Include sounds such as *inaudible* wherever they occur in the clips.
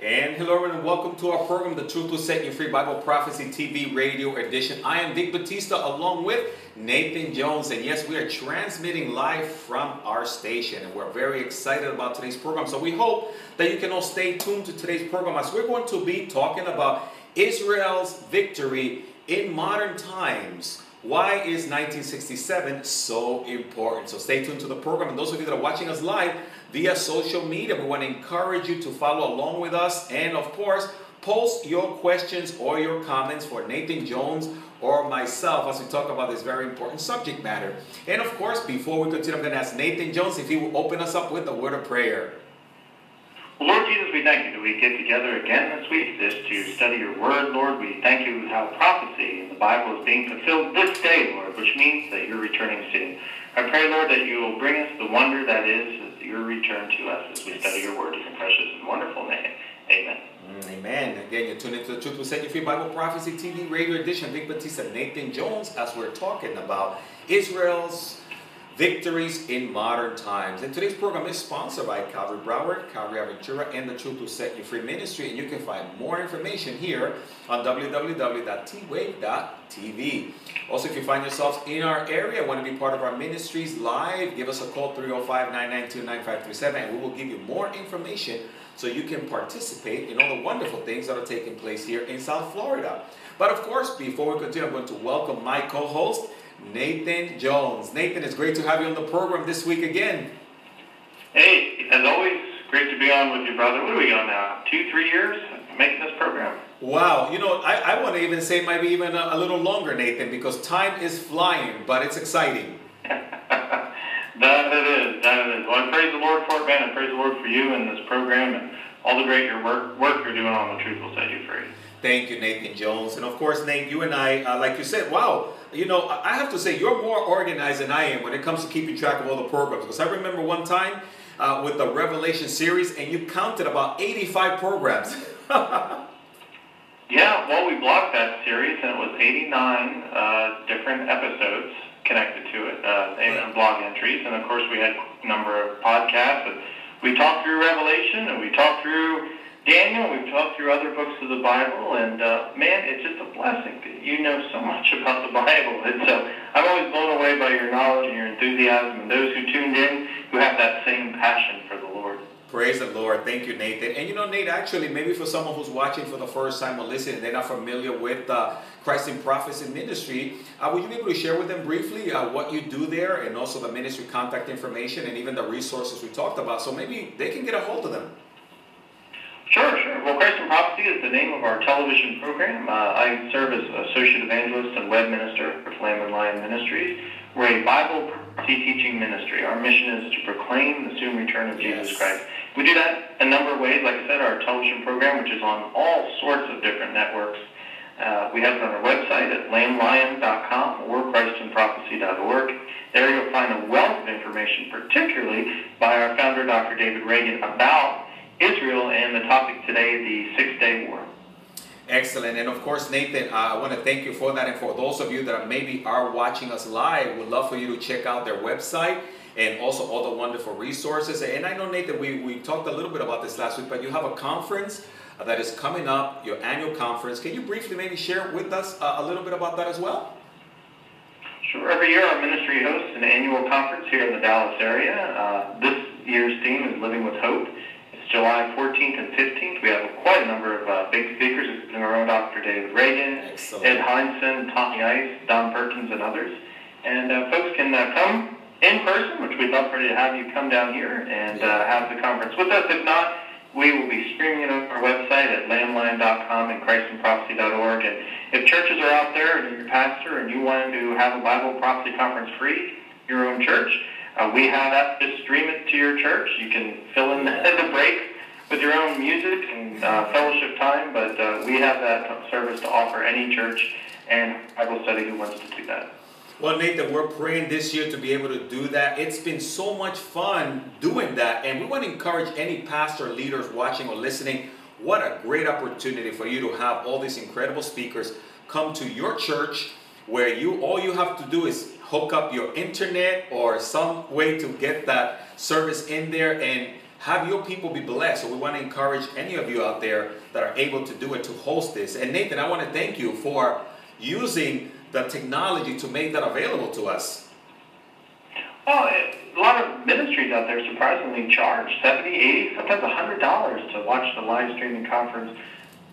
And hello and welcome to our program, The Truth Will Set You Free Bible Prophecy TV Radio Edition. I am Vic Batista along with Nathan Jones. And yes, we are transmitting live from our station. And we're very excited about today's program. So we hope that you can all stay tuned to today's program as we're going to be talking about Israel's victory in modern times. Why is 1967 so important? So stay tuned to the program. And those of you that are watching us live via social media, we want to encourage you to follow along with us. And of course, post your questions or your comments for Nathan Jones or myself as we talk about this very important subject matter. And of course, before we continue, I'm going to ask Nathan Jones if he will open us up with a word of prayer. Lord Jesus, we thank you that we get together again this week just to study your word, Lord. We thank you how prophecy in the Bible is being fulfilled this day, Lord, which means that you're returning soon. I pray, Lord, that you will bring us the wonder that is your return to us as we study your word in your precious and wonderful name. Amen. Mm, amen. Again, you're tuning into the Truth Will Set You Free Bible Prophecy TV radio edition. Vic Batista, Nathan Jones, as we're talking about Israel's victories in modern times. And today's program is sponsored by Calvary Broward, Calvary Aventura, and the Truth Will Set You Free Ministry. And you can find more information here on www.twave.tv. Also, if you find yourselves in our area, want to be part of our ministries live, give us a call 305-992-9537 and we will give you more information so you can participate in all the wonderful things that are taking place here in South Florida. But of course, before we continue, I'm going to welcome my co-host, Nathan Jones. Nathan, it's great to have you on the program this week again. Hey, as always, great to be on with you, brother. What are we on now? Two, three years making this program? Wow, you know, I, I want to even say maybe even a, a, little longer, Nathan, because time is flying, but it's exciting. *laughs* that it is, that it is. Well, I praise the Lord for it, man. I praise the Lord for you and this program and all the great your work, work you're doing on the Truth Will Set You Free. Thank you, Nathan Jones. And of course, Nate, you and I, uh, like you said, wow, you know, I have to say, you're more organized than I am when it comes to keeping track of all the programs. Because I remember one time uh, with the Revelation series, and you counted about 85 programs. *laughs* yeah, well, we blocked that series, and it was 89 uh, different episodes connected to it, uh, and blog entries. And of course, we had a number of podcasts. And we talked through Revelation, and we talked through Daniel, we've talked through other books of the Bible, and uh, man, it's just a blessing that you know so much *laughs* about the Bible. And so I'm always blown away by your knowledge and your enthusiasm, and those who tuned in who have that same passion for the Lord. Praise the Lord. Thank you, Nathan. And you know, Nate, actually, maybe for someone who's watching for the first time or listening, they're not familiar with uh, Christ in Prophecy Ministry, uh, would you be able to share with them briefly uh, what you do there and also the ministry contact information and even the resources we talked about so maybe they can get a hold of them? Sure, sure. Well, Christ in Prophecy is the name of our television program. Uh, I serve as Associate Evangelist and Web Minister for Lamb and Lion Ministries. We're a Bible prophecy teaching ministry. Our mission is to proclaim the soon return of Jesus Christ. We do that a number of ways. Like I said, our television program, which is on all sorts of different networks. Uh, we have it on our website at lamblion.com or christinprophecy.org. There you'll find a wealth of information, particularly by our founder, Dr. David Reagan, about Israel and the topic today, the Six Day War. Excellent. And of course, Nathan, uh, I want to thank you for that. And for those of you that maybe are watching us live, would love for you to check out their website and also all the wonderful resources. And I know, Nathan, we, we talked a little bit about this last week, but you have a conference uh, that is coming up, your annual conference. Can you briefly maybe share with us uh, a little bit about that as well? Sure. Every year, our ministry hosts an annual conference here in the Dallas area. Uh, this year's theme is Living with Hope. July 14th and 15th. We have quite a number of uh, big speakers, including our own Dr. David Reagan, Excellent. Ed Hindson, Tommy Ice, Don Perkins, and others. And uh, folks can uh, come in person, which we'd love for you to have you come down here and uh, have the conference with us. If not, we will be streaming it on our website at lamblion.com and christinprophecy.org. And if churches are out there and you're a pastor and you want to have a Bible prophecy conference free, your own church, uh, we have that. Just stream it to your church. You can fill in the, *laughs* the break with your own music and uh, fellowship time, but uh, we have that service to offer any church and Bible study who wants to do that. Well, Nathan, we're praying this year to be able to do that. It's been so much fun doing that, and we want to encourage any pastor, leaders watching or listening. What a great opportunity for you to have all these incredible speakers come to your church, where you all you have to do is hook up your internet or some way to get that service in there and have your people be blessed. So we want to encourage any of you out there that are able to do it to host this. And Nathan, I want to thank you for using the technology to make that available to us. Oh, well, a lot of ministries out there surprisingly charge 70 80 sometimes $100 to watch the live streaming conference.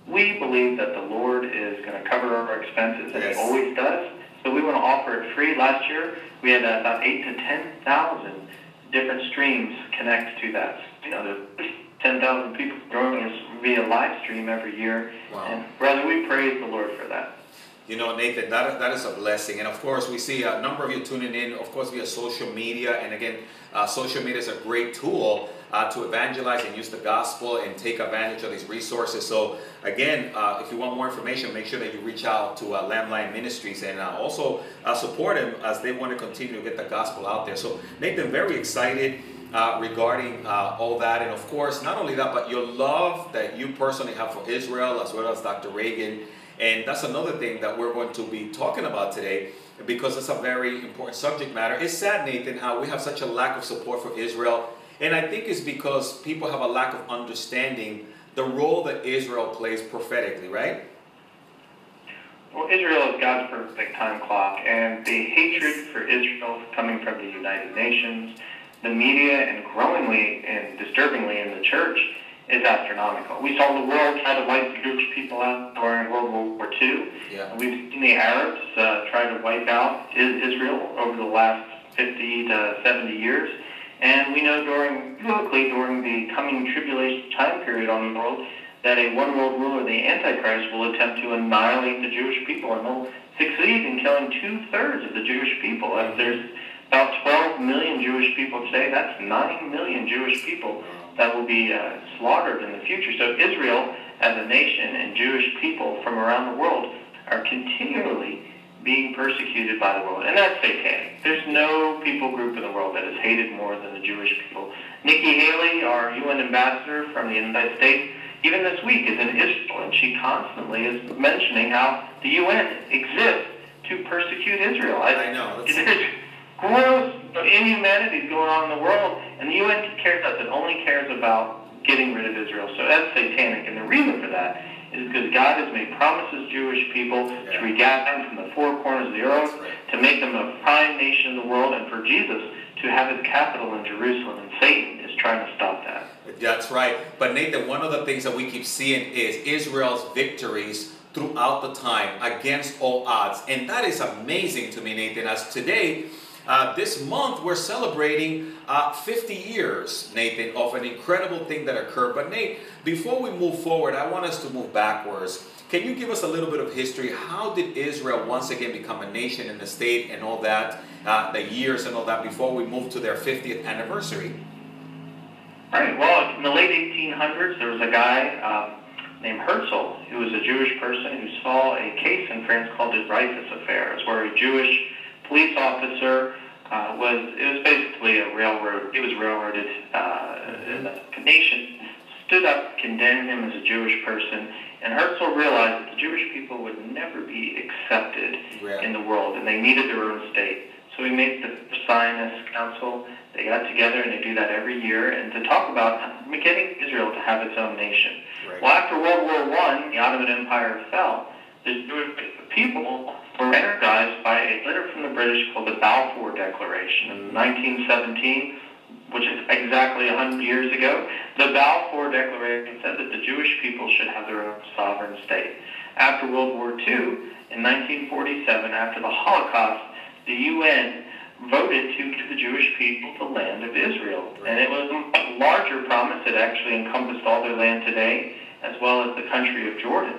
We believe that the Lord is going to cover our expenses, and yes. He always does. So we want to offer it free. Last year, we had about eight to 10,000 different streams connect to that. You know, there's 10,000 people joining us via live stream every year. Wow. And brother, we praise the Lord for that. You know, Nathan, that, that is a blessing. And of course, we see a number of you tuning in, of course, via social media. And again, uh, social media is a great tool uh, to evangelize and use the gospel and take advantage of these resources. So, again, uh, if you want more information, make sure that you reach out to uh, Lamb Ministries and uh, also uh, support them as they want to continue to get the gospel out there. So, Nathan, very excited. Uh, regarding uh, all that. And of course, not only that, but your love that you personally have for Israel as well as Dr. Reagan and that's another thing that we're going to be talking about today because it's a very important subject matter. It's sad, Nathan, how we have such a lack of support for Israel. And I think it's because people have a lack of understanding the role that Israel plays prophetically, right? Well, Israel is God's perfect time clock, and the hatred for Israel coming from the United Nations, the media, and growingly and disturbingly in the church is astronomical. We saw the world try to wipe the Jewish people out during World War II. Yeah. We've seen the Arabs uh, try to wipe out Israel over the last 50 to 70 years. And we know during, biblically, during the coming tribulation time period on the world, that a one world ruler, the Antichrist, will attempt to annihilate the Jewish people and will succeed in killing two thirds of the Jewish people. As there's about 12 million Jewish people today, that's 9 million Jewish people that will be uh, slaughtered in the future. So Israel, as a nation, and Jewish people from around the world are continually being persecuted by the world, and that's satanic. There's no people group in the world that is hated more than the Jewish people. Nikki Haley, our UN ambassador from the United States, even this week is in Israel, and she constantly is mentioning how the UN exists to persecute Israel. I, I know. There's gross inhumanity going on in the world, and the UN cares us. It only cares about getting rid of Israel. So that's satanic, and the reason for that is because God has made promises to Jewish people yeah. to regather them from the four corners of the earth, right. to make them a prime nation in the world, and for Jesus to have his capital in Jerusalem. And Satan is trying to stop that. That's right. But Nathan, one of the things that we keep seeing is Israel's victories throughout the time against all odds. And that is amazing to me, Nathan, as today uh, this month we're celebrating uh, 50 years, Nathan, of an incredible thing that occurred. But Nate, before we move forward, I want us to move backwards. Can you give us a little bit of history? How did Israel once again become a nation and a state and all that, uh, the years and all that, before we move to their 50th anniversary? Right. Well, in the late 1800s, there was a guy um, named Herzl who was a Jewish person who saw a case in France called the Dreyfus Affair. Where a Jewish police officer uh, was it was basically a railroad. It was railroaded. Uh, the nation stood up, condemned him as a Jewish person, and Herzl realized that the Jewish people would never be accepted yeah. in the world, and they needed their own state. So he made the Zionist Council. They got together, and they do that every year, and to talk about getting Israel to have its own nation. Right. Well, after World War One, the Ottoman Empire fell. The people were energized by a letter from the British called the Balfour Declaration in 1917, which is exactly 100 years ago. The Balfour Declaration said that the Jewish people should have their own sovereign state. After World War II, in 1947, after the Holocaust, the UN voted to give the Jewish people the land of Israel. And it was a larger promise. that actually encompassed all their land today, as well as the country of Jordan.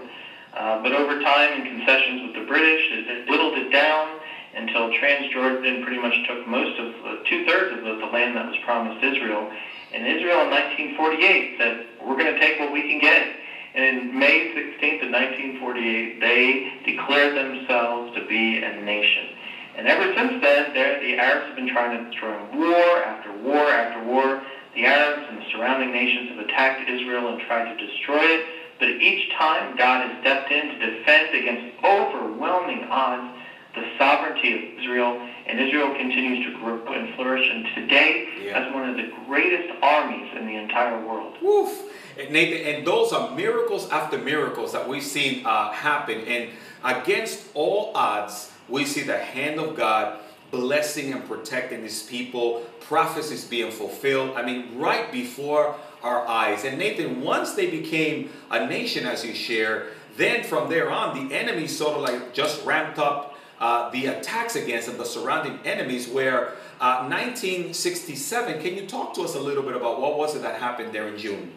Uh, but over time, in concessions with the British, it whittled it down until Transjordan pretty much took most of uh, two-thirds of the, the land that was promised Israel. And Israel in 1948 said, we're going to take what we can get. And in May 16th of 1948, they declared themselves to be a nation. And ever since then, the Arabs have been trying to destroy war after war after war. The Arabs and the surrounding nations have attacked Israel and tried to destroy it. But each time God has stepped in to defend against overwhelming odds the sovereignty of Israel and Israel continues to grow and flourish, and today Yeah. has one of the greatest armies in the entire world. Woof. And Nathan, and those are miracles after miracles that we've seen uh, happen. And against all odds, we see the hand of God blessing and protecting his people, prophecies being fulfilled. I mean, right before our eyes. And Nathan, once they became a nation, as you share, then from there on, the enemy sort of like just ramped up uh, the attacks against them, the surrounding enemies, where uh, 1967, can you talk to us a little bit about what was it that happened there in June?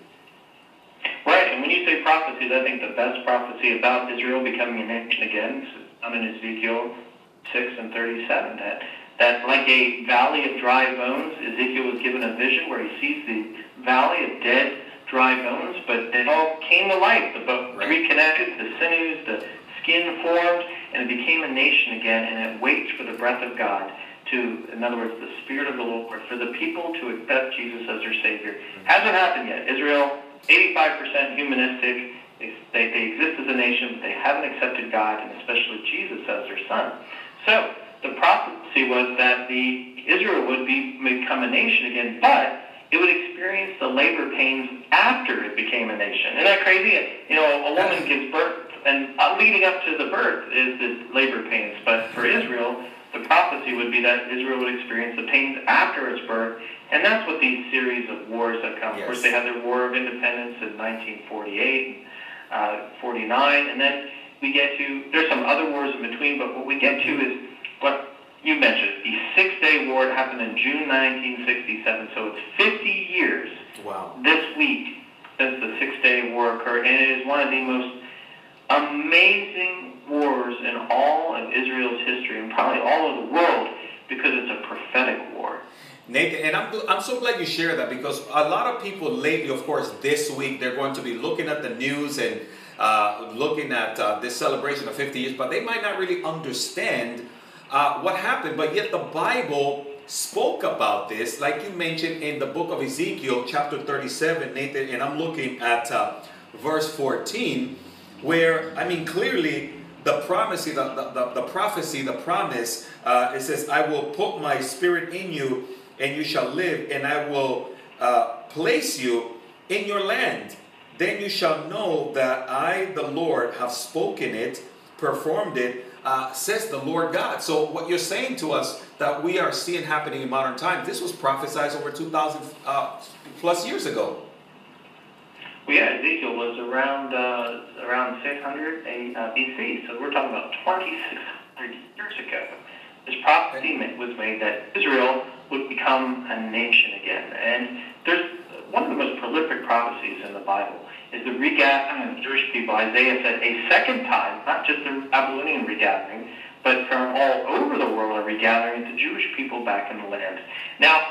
Right, and when you say prophecies, I think the best prophecy about Israel becoming a nation again is found in Ezekiel 6 and 37. That, that like a valley of dry bones, Ezekiel was given a vision where he sees the valley of dead, dry bones, but it all came to life. The bones Right. reconnected, the sinews, the skin formed, and it became a nation again, and it waits for the breath of God to, in other words, the Spirit of the Lord, for the people to accept Jesus as their Savior. Mm-hmm. Hasn't happened yet. Israel, 85% humanistic. They, they, they exist as a nation, but they haven't accepted God, and especially Jesus as their Son. So the prophecy was that the Israel would be become a nation again, but it would experience the labor pains after it became a nation. Isn't that crazy? You know, a woman gives birth, and uh, leading up to the birth is the labor pains. But for Israel, the prophecy would be that Israel would experience the pains after its birth, and that's what these series of wars that come. Of course, they had their War of Independence in 1948, uh, 49, and then we get to there's some other wars in between, but what we get to is what you mentioned, the Six Day War happened in June 1967. So it's 50 years Wow. this week since the Six Day War occurred, and it is one of the most amazing wars in all of Israel's history, and probably all of the world, because it's a prophetic war. Nathan, and I'm, I'm so glad you share that because a lot of people lately, of course, this week, they're going to be looking at the news and uh, looking at uh, this celebration of 50 years, but they might not really understand uh, what happened. But yet the Bible spoke about this, like you mentioned in the book of Ezekiel, chapter 37, Nathan, and I'm looking at uh, verse 14, where, I mean, clearly the prophecy, the, the, the, prophecy, the promise, uh, it says, I will put my spirit in you and you shall live, and I will uh, place you in your land. Then you shall know that I, the Lord, have spoken it, performed it, uh, says the Lord God. So, what you're saying to us that we are seeing happening in modern times, this was prophesied over 2,000 uh, plus years ago. Well, yeah, Ezekiel was around uh, around 600 A- uh, BC, so we're talking about 2,600 years ago. This prophecy ma- was made that Israel would become a nation again, and there's one of the most prolific prophecies in the Bible is the regathering of the Jewish people. Isaiah said a second time, not just the Babylonian regathering, but from all over the world a regathering of the Jewish people back in the land. Now,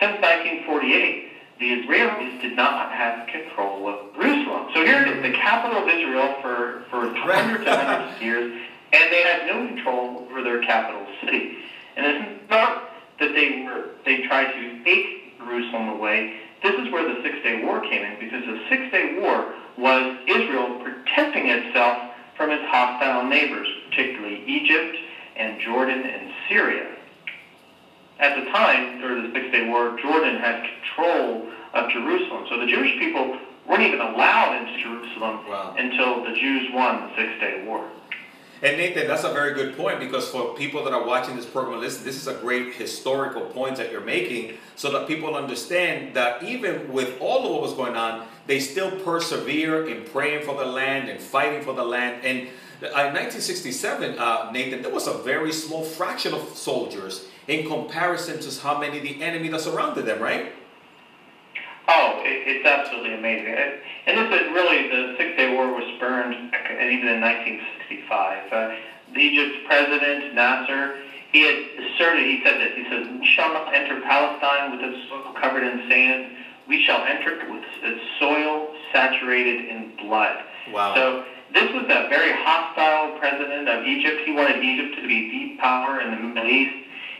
since 1948, the Israelis did not have control of Jerusalem. So here it is, the capital of Israel for, for hundreds and hundreds of years, and they had no control over their capital city. And it's not that they were they tried to take Jerusalem away. This is where the Six Day War came in, because the Six Day War was Israel protecting itself from its hostile neighbors, particularly Egypt and Jordan and Syria. At the time, during the Six Day War, Jordan had control of Jerusalem. So the Jewish people weren't even allowed into Jerusalem Wow. until the Jews won the Six Day War. And Nathan, that's a very good point because for people that are watching this program, listen, this is a great historical point that you're making so that people understand that even with all of what was going on, they still persevere in praying for the land and fighting for the land. And uh, in 1967, uh, Nathan, there was a very small fraction of soldiers in comparison to how many the enemy that surrounded them, right? Oh, it, it's absolutely amazing. It, and this is really, the Six Day War was spurned even in 1965. Uh, the Egypt's president, Nasser, he had asserted, he said this, he says, we shall not enter Palestine with its soil covered in sand. We shall enter it with its soil saturated in blood. Wow. So this was a very hostile president of Egypt. He wanted Egypt to be the power in the Middle East.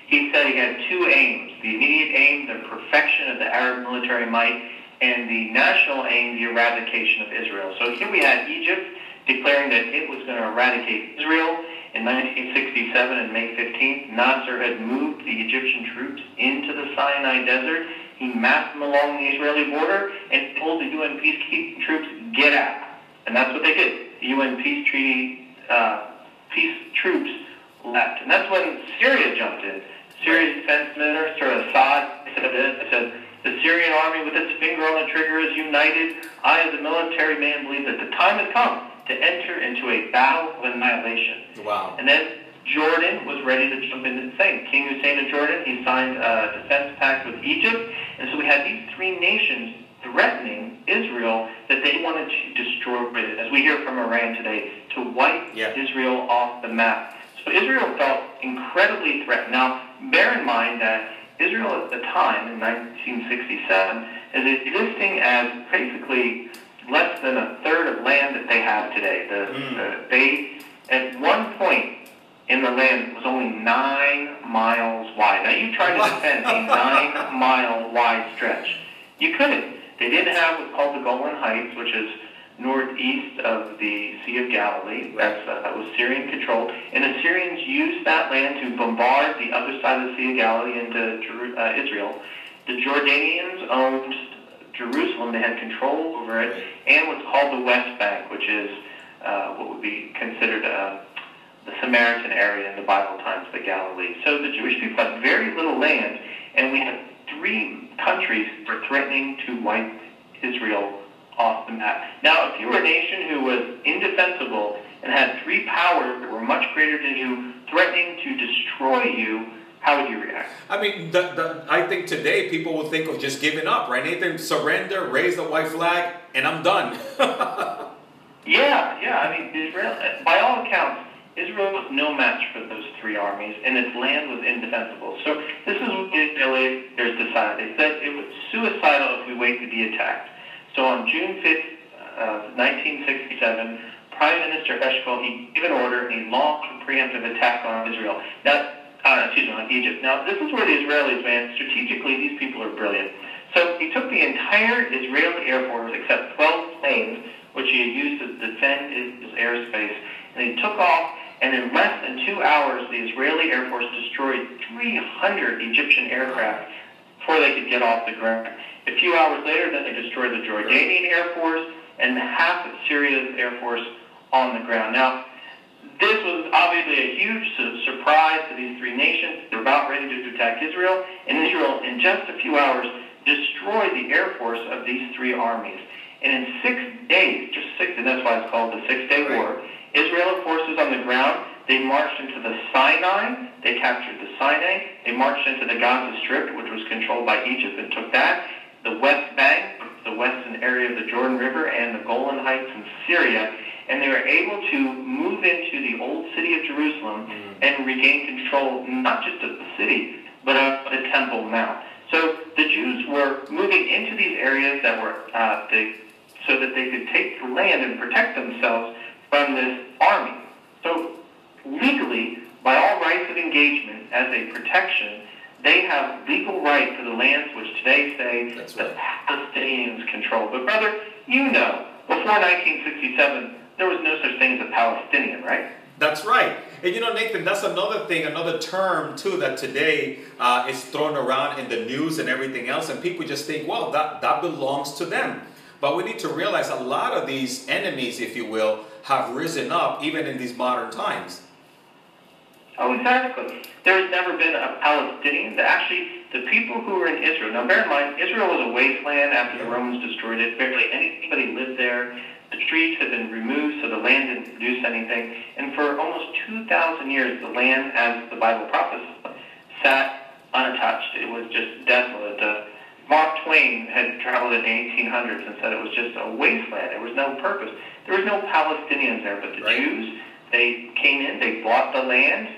He said he had two aims, the immediate aim, the perfection of the Arab military might, and the national aim, the eradication of Israel. So here we had Egypt declaring that it was going to eradicate Israel, in 1967 and May 15th, Nasser had moved the Egyptian troops into the Sinai Desert. He massed them along the Israeli border and told the UN peacekeeping troops, get out. And that's what they did. The UN peace treaty, uh, peace troops left. And that's when Syria jumped in. Syria's defense minister, Assad, said this. said, the Syrian army with its finger on the trigger is united. I, as a military man, believe that the time has come to enter into a battle of annihilation. Wow. And then Jordan was ready to jump into the same. King Hussein of Jordan, he signed a defense pact with Egypt. And so we had these three nations threatening Israel that they wanted to destroy it, as we hear from Iran today, to wipe yeah. Israel off the map. So Israel felt incredibly threatened. Now, bear in mind that Israel at the time, in 1967, is existing as basically less than a third of land that they have today. The, mm. the, they, at one point in the land, was only nine miles wide. Now, you try to defend a nine-mile wide stretch. You couldn't. They didn't have what's called the Golan Heights, which is northeast of the Sea of Galilee. That's, uh, that was Syrian controlled. And the Syrians used that land to bombard the other side of the Sea of Galilee into uh, Israel. The Jordanians owned Jerusalem. They had control over it, and what's called the West Bank, which is uh, what would be considered uh, the Samaritan area in the Bible times, the Galilee. So the Jewish people had very little land, and we had three countries were threatening to wipe Israel off the map. Now, if you were a nation who was indefensible and had three powers that were much greater than you, threatening to destroy you, how would you react? I mean, the, the, I think today people would think of just giving up, right? Nathan, surrender, raise the white flag, and I'm done. *laughs* yeah, yeah. I mean, Israel, by all accounts, Israel was no match for those three armies, and its land was indefensible. So this is what the Israelis decided. They said it was suicidal if we wait to be attacked. So on June 5th, uh, 1967, Prime Minister Eshkol, he gave an order and he launched a preemptive attack on Israel. Now, uh, excuse me, on Egypt. Now, this is where the Israelis, man, strategically, these people are brilliant. So he took the entire Israeli Air Force, except 12 planes, which he had used to defend his airspace, and he took off, and in less than two hours, the Israeli Air Force destroyed 300 Egyptian aircraft before they could get off the ground. A few hours later, then they destroyed the Jordanian Air Force and half of Syria's Air Force on the ground. Now, this was obviously a huge surprise to these three nations. They're about ready to attack Israel, and Israel, in just a few hours, destroyed the air force of these three armies. And in six days, just six, and that's why it's called the Six Day War, Israeli forces on the ground, they marched into the Sinai, they captured the Sinai, they marched into the Gaza Strip, which was controlled by Egypt, and took that, the West Bank, the western area of the Jordan River, and the Golan Heights in Syria, and they were able to move into the old city of Jerusalem mm. and regain control not just of the city, but of the Temple Mount. So the Jews were moving into these areas that were uh, they, so that they could take the land and protect themselves from this army. So legally, by all rights of engagement as a protection, they have legal right to the lands which today say That's the right. Palestinians control. But brother, you know, before 1967, there was no such thing as a Palestinian, right? That's right. And you know, Nathan, that's another thing, another term too that today uh, is thrown around in the news and everything else, and people just think, well, that, that belongs to them. But we need to realize a lot of these enemies, if you will, have risen up even in these modern times. Oh, exactly. There's never been a Palestinian. Actually, the people who were in Israel, now bear in mind, Israel was a wasteland after the Romans destroyed it. Barely anybody lived there. The trees had been removed, so the land didn't produce anything. And for almost 2,000 years, the land, as the Bible prophesies, sat unattached. It was just desolate. Uh, Mark Twain had traveled in the 1800s and said it was just a wasteland. There was no purpose. There was no Palestinians there, but the right. Jews, they came in, they bought the land,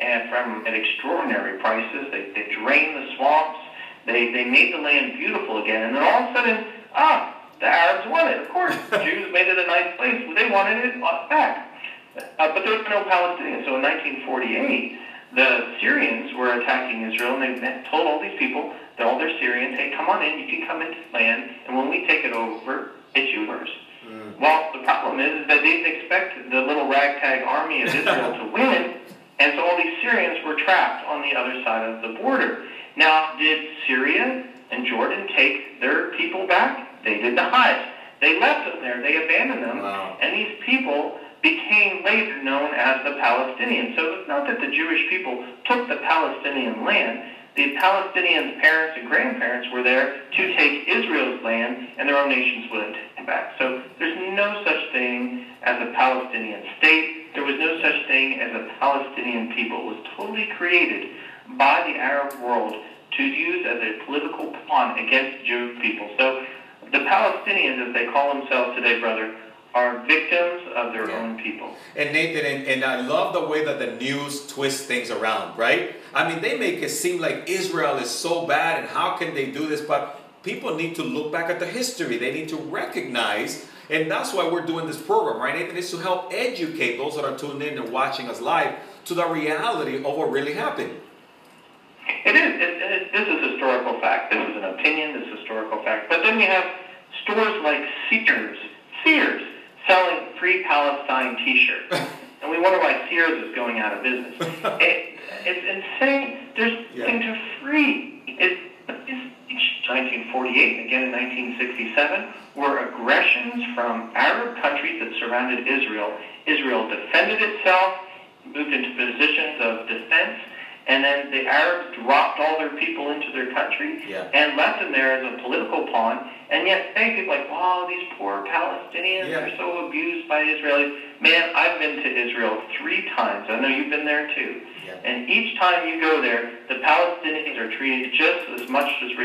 and from at extraordinary prices, they, they drained the swamps, they, they made the land beautiful again, and then all of a sudden, ah, the Arabs wanted it. Of course, the *laughs* Jews made it a nice place. They wanted it back. Uh, but there was no Palestinians. So in 1948, the Syrians were attacking Israel, and they told all these people, they're all their Syrians, hey, come on in, you can come into land, and when we take it over, it's yours. Mm. Well, the problem is that they didn't expect the little ragtag army of Israel *laughs* to win, and so all these Syrians were trapped on the other side of the border. Now, did Syria and Jordan take their people back? They did not. They left them there. They abandoned them. Wow. And these people became later known as the Palestinians. So it's not that the Jewish people took the Palestinian land. The Palestinians' parents and grandparents were there to take Israel's land, and their own nations wouldn't take it back. So there's no such thing as a Palestinian state. There was no such thing as a Palestinian people. It was totally created by the Arab world to use as a political pawn against Jewish people. So the Palestinians, as they call themselves today, brother, are victims of their Yeah. own people. And Nathan, and, and I love the way that the news twists things around, right? I mean, they make it seem like Israel is so bad and how can they do this? But people need to look back at the history. They need to recognize, and that's why we're doing this program, right, Nathan? Is to help educate those that are tuned in and watching us live to the reality of what really happened. It is. It, it, this is historical fact. This is an opinion. This is historical fact. But then we have stores like Sears, Sears, selling free Palestine T-shirts, and we wonder why Sears is going out of business. *laughs* it, it's insane. There's Yeah. nothing to free. It, it's 1948 and again in 1967 were aggressions from Arab countries that surrounded Israel. Israel defended itself, moved into positions of defense, and then the Arabs dropped all their people into their country Yeah. and left them there as a political pawn. And yet, they people like, wow, these poor Palestinians Yeah. are so abused by Israelis. Man, I've been to Israel three times. I know you've been there too. Yeah. And each time you go there, the Palestinians are treated just as much as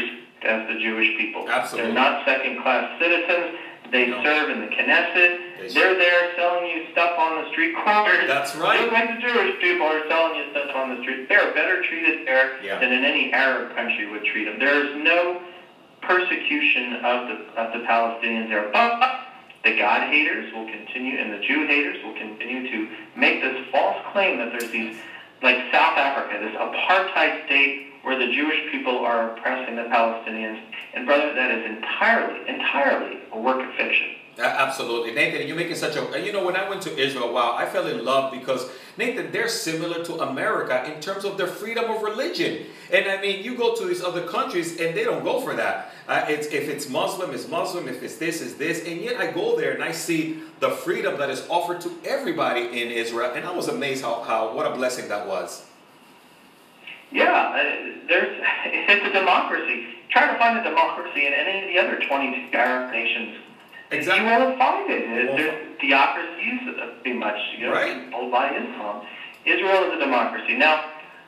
as the Jewish people. Absolutely. They're not second-class citizens. They No. serve in the Knesset. They They're there selling you stuff on the street corners. That's right. Just like the Jewish people are selling you stuff on the street. They're better treated there Yeah. than in any Arab country would treat them. There is no persecution of the of the Palestinians there. But the God haters will continue, and the Jew haters will continue to make this false claim that there's these, like South Africa, this apartheid state where the Jewish people are oppressing the Palestinians. And brother, that is entirely, entirely a work of fiction. Absolutely, Nathan. You're making such a. You know, when I went to Israel, wow, I fell in love because Nathan, they're similar to America in terms of their freedom of religion. And I mean, you go to these other countries and they don't go for that. Uh, it's if it's Muslim, it's Muslim. If it's this, it's this. And yet I go there and I see the freedom that is offered to everybody in Israel, and I was amazed how, how what a blessing that was. Yeah, uh, there's *laughs* it's a democracy. Try to find a democracy in any of the other 22 Arab nations. Exactly. You won't find it. You won't There's theocracies, pretty much, you know, Right. controlled by Islam. Israel is a democracy. Now,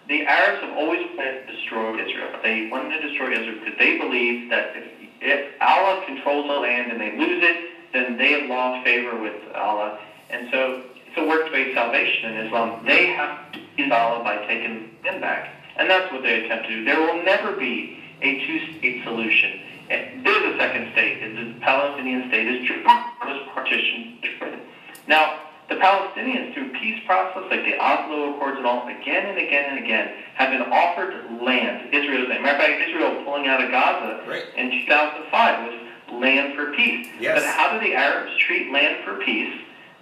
the Arabs have always wanted to destroy Israel. They wanted to destroy Israel because they believe that if, if Allah controls the land and they lose it, then they have lost favor with Allah. And so it's a works-based salvation in Islam. They have to use Allah by taking them back. And that's what they attempt to do. There will never be a two-state solution. There's a second state. The Palestinian state is was partitioned. Now, the Palestinians, through peace process like the Oslo Accords and all, again and again and again, have been offered land. Israel's Matter of fact, Israel pulling out of Gaza Right. in 2005 was land for peace. Yes. But how do the Arabs treat land for peace?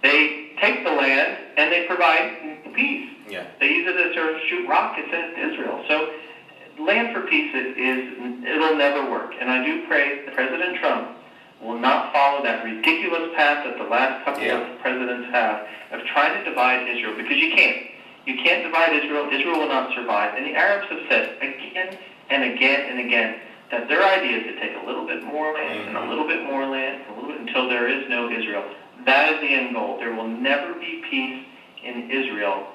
They take the land and they provide peace. Yeah. They use it as to shoot rockets at Israel. So land for peace is, is it'll never work. And I do pray that President Trump will not follow that ridiculous path that the last couple Yeah. of presidents have of trying to divide Israel because you can't. You can't divide Israel. Israel will not survive. And the Arabs have said again and again and again that their idea is to take a little bit more land and a Mhm. little bit more land and a little bit until there is no Israel. That is the end goal. There will never be peace in Israel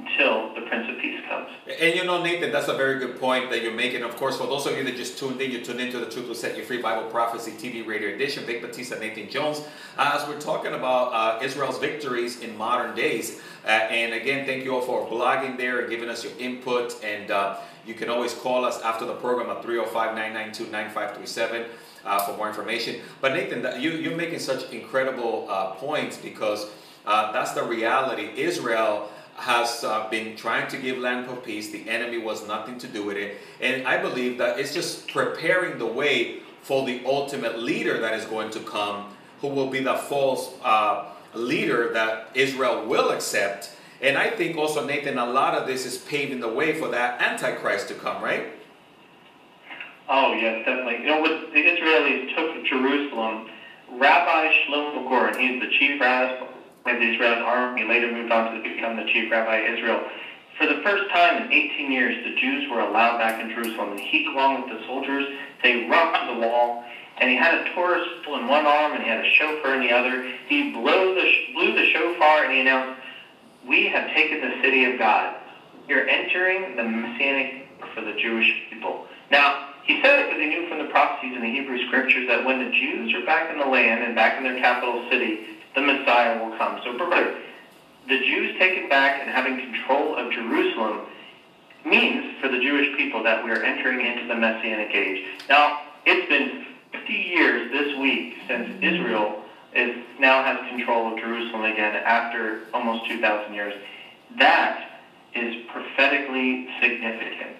until the Prince of Peace comes. And you know, Nathan, that's a very good point that you're making. Of course, for those of you that just tuned in, you tuned into the Truth Will Set You Free Bible Prophecy TV radio edition. Vic Batista, Nathan Jones. Uh, as we're talking about uh, Israel's victories in modern days. Uh, and again, thank you all for blogging there and giving us your input. And uh, you can always call us after the program at 305 992 9537 uh, for more information. But Nathan, you, you're making such incredible uh, points because that's the reality. Israel has uh, been trying to give land for peace. The enemy was nothing to do with it. And I believe that it's just preparing the way for the ultimate leader that is going to come who will be the false uh, leader that Israel will accept. And I think also, Nathan, a lot of this is paving the way for that Antichrist to come, right? Oh, yes, definitely. You know, what the Israelis took Jerusalem, Rabbi Shlomo Goren, he's the chief rabbi of the Israeli army, later moved on to become the chief rabbi of Israel. For the first time in 18 years, the Jews were allowed back in Jerusalem. And he, along with the soldiers, they rushed the wall, and he had a Torah in one arm, and he had a shofar in the other. He blew the, blew the shofar, and he announced, we have taken the city of God. You're entering the Messianic for the Jewish people. Now, he said it because he knew from the prophecies in the Hebrew scriptures that when the Jews are back in the land and back in their capital city, the Messiah will come. So, the Jews taken back and having control of Jerusalem means for the Jewish people that we are entering into the Messianic age. Now, it's been 50 years this week since Israel is now has control of Jerusalem again after almost 2,000 years. That is prophetically significant.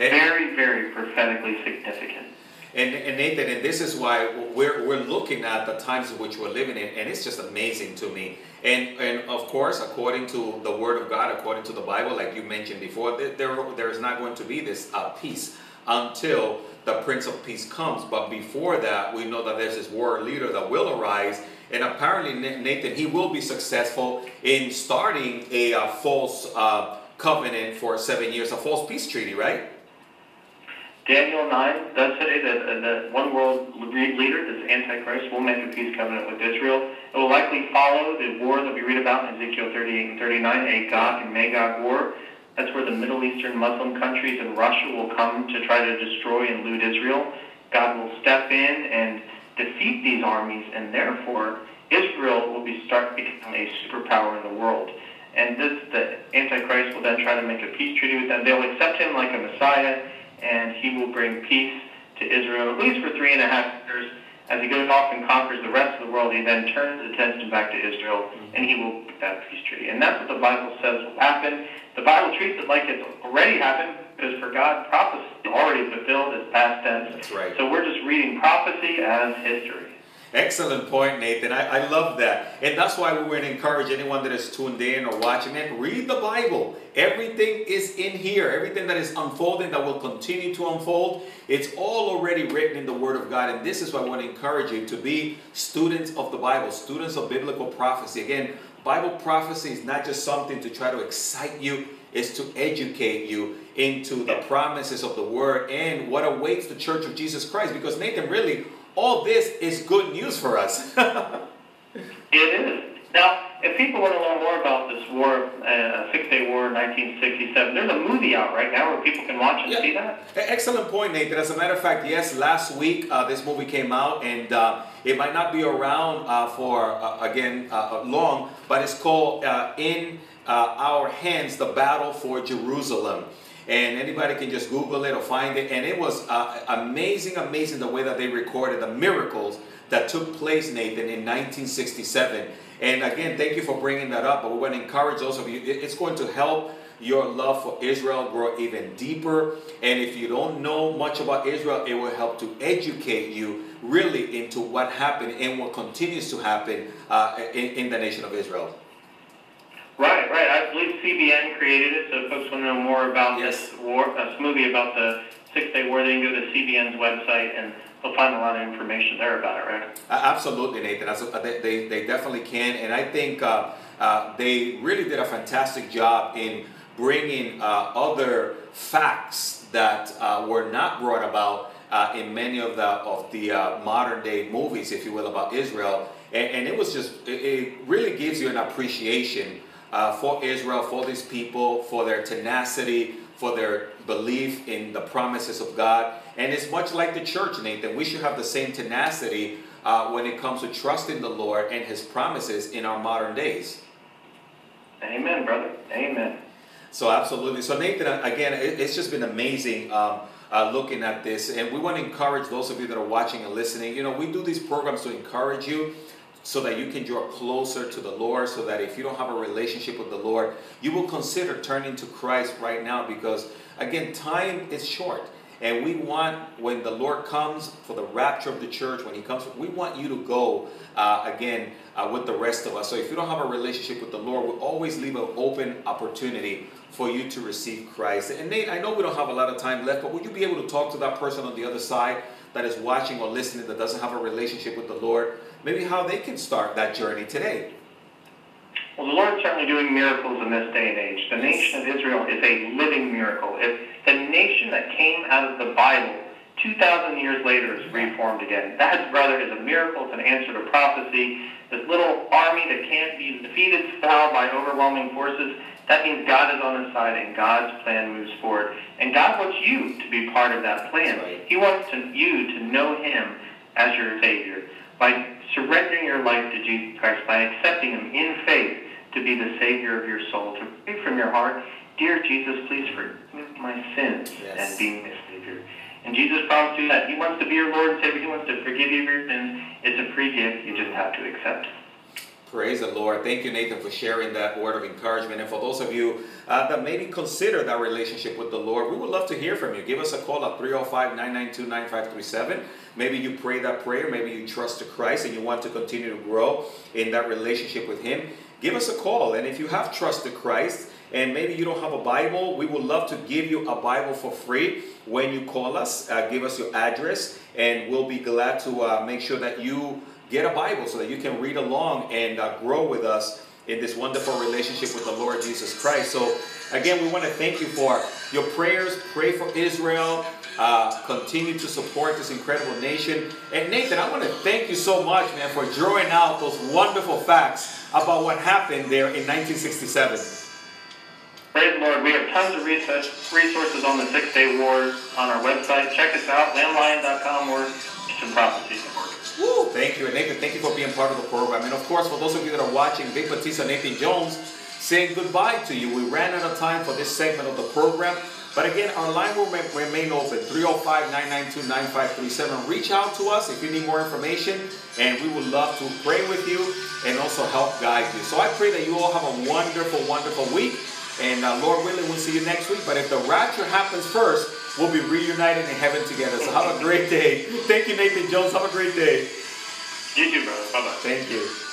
Eh. Very, very prophetically significant. And, and, Nathan, and this is why we're, we're looking at the times in which we're living in, and it's just amazing to me. And, and of course, according to the Word of God, according to the Bible, like you mentioned before, there, there is not going to be this uh, peace until the Prince of Peace comes. But before that, we know that there's this world leader that will arise. And apparently, Nathan, he will be successful in starting a false uh, covenant for seven years, a false peace treaty, right? Daniel 9 does say that uh, the one world leader, this Antichrist, will make a peace covenant with Israel. It will likely follow the war that we read about in Ezekiel 38 and 39, a Gog and Magog war. That's where the Middle Eastern Muslim countries and Russia will come to try to destroy and loot Israel. God will step in and defeat these armies, and therefore Israel will be start become a superpower in the world. And this, the Antichrist will then try to make a peace treaty with them. They'll accept him like a Messiah and he will bring peace to Israel, at least for three and a half years. As he goes off and conquers the rest of the world, he then turns his attention back to Israel, mm-hmm. and he will get that peace treaty. And that's what the Bible says will happen. The Bible treats it like it's already happened, because for God, prophecy is already fulfilled as past tense. That's right. So we're just reading prophecy as history. Excellent point, Nathan. I, I love that. And that's why we to encourage anyone that is tuned in or watching it, read the Bible. Everything is in here. Everything that is unfolding, that will continue to unfold, it's all already written in the Word of God. And this is why I want to encourage you to be students of the Bible, students of biblical prophecy. Again, Bible prophecy is not just something to try to excite you, it's to educate you into the promises of the Word and what awaits the Church of Jesus Christ. Because, Nathan, really, all this is good news for us. *laughs* it is. Now, if people want to learn more about this war, uh, Six Day War, 1967, there's a movie out right now where people can watch and yeah. see that. Excellent point, Nathan. As a matter of fact, yes, last week uh, this movie came out, and uh, it might not be around uh, for uh, again uh, long, but it's called "In Our Hands: The Battle for Jerusalem." And anybody can just Google it or find it. And it was uh, amazing, amazing the way that they recorded the miracles that took place, Nathan, in 1967. And again, thank you for bringing that up. But we want to encourage those of you. It's going to help your love for Israel grow even deeper. And if you don't know much about Israel, it will help to educate you really into what happened and what continues to happen uh, in, in the nation of Israel. Right, right. I believe CBN created it, so folks want to know more about yes. this war, uh, this movie about the Six Day War, they can go to CBN's website and they'll find a lot of information there about it, right? Uh, absolutely, Nathan. Uh, they, they, they, definitely can. And I think uh, uh, they really did a fantastic job in bringing uh, other facts that were not brought about in many of the, of the modern day movies, if you will, about Israel. And, and it was just, it, it really gives you an appreciation uh, for Israel, for these people, for their tenacity, for their belief in the promises of God. And it's much like the church, Nathan. We should have the same tenacity uh, when it comes to trusting the Lord and His promises in our modern days. Amen, brother. Amen. So, absolutely. So, Nathan, again, it's just been amazing. Um, uh, looking at this, and we want to encourage those of you that are watching and listening. You know, we do these programs to encourage you so that you can draw closer to the Lord, so that if you don't have a relationship with the Lord, you will consider turning to Christ right now because, again, time is short. And we want, when the Lord comes for the rapture of the church, when He comes, we want you to go uh, again uh, with the rest of us. So if you don't have a relationship with the Lord, we'll always leave an open opportunity for you to receive Christ. And Nate, I know we don't have a lot of time left, but would you be able to talk to that person on the other side that is watching or listening that doesn't have a relationship with the Lord? Maybe how they can start that journey today. Well, the Lord's certainly doing miracles in this day and age. The nation of Israel is a living miracle. If the nation that came out of the Bible 2,000 years later is reformed again. That, brother, is a miracle. It's an answer to prophecy. This little army that can't be defeated fell by overwhelming forces. That means God is on his side and God's plan moves forward. And God wants you to be part of that plan. He wants to, you to know him as your Savior. By surrendering your life to Jesus Christ, by accepting him in faith to be the Savior of your soul, to pray from your heart, Dear Jesus, please forgive my sins yes. and be my Savior. And Jesus promised you that. He wants to be your Lord and Savior. He wants to forgive you of your sins. It's a free gift. You just have to accept. Praise the Lord. Thank you, Nathan, for sharing that word of encouragement. And for those of you uh, that maybe consider that relationship with the Lord, we would love to hear from you. Give us a call at 305 992 9537. Maybe you pray that prayer. Maybe you trust to Christ and you want to continue to grow in that relationship with Him. Give us a call. And if you have trust to Christ, and maybe you don't have a Bible, we would love to give you a Bible for free when you call us. Uh, give us your address, and we'll be glad to uh, make sure that you get a Bible so that you can read along and uh, grow with us in this wonderful relationship with the Lord Jesus Christ. So, again, we want to thank you for your prayers. Pray for Israel. Uh, continue to support this incredible nation. And Nathan, I want to thank you so much, man, for drawing out those wonderful facts about what happened there in 1967. Praise the Lord. We have tons of resources on the Six Day War on our website. Check us out, lamblion.com or Christ in Prophecy Woo! Thank you. And Nathan, thank you for being part of the program. And of course, for those of you that are watching, Vic Batista, Nathan Jones, saying goodbye to you. We ran out of time for this segment of the program. But again, our line will remain open 305 992 9537. Reach out to us if you need more information, and we would love to pray with you and also help guide you. So I pray that you all have a wonderful, wonderful week. And uh, Lord willing, we'll see you next week. But if the rapture happens first, we'll be reunited in heaven together. So have a great day. Thank you, Nathan Jones. Have a great day. You too, brother. Bye bye. Thank you. Thank you.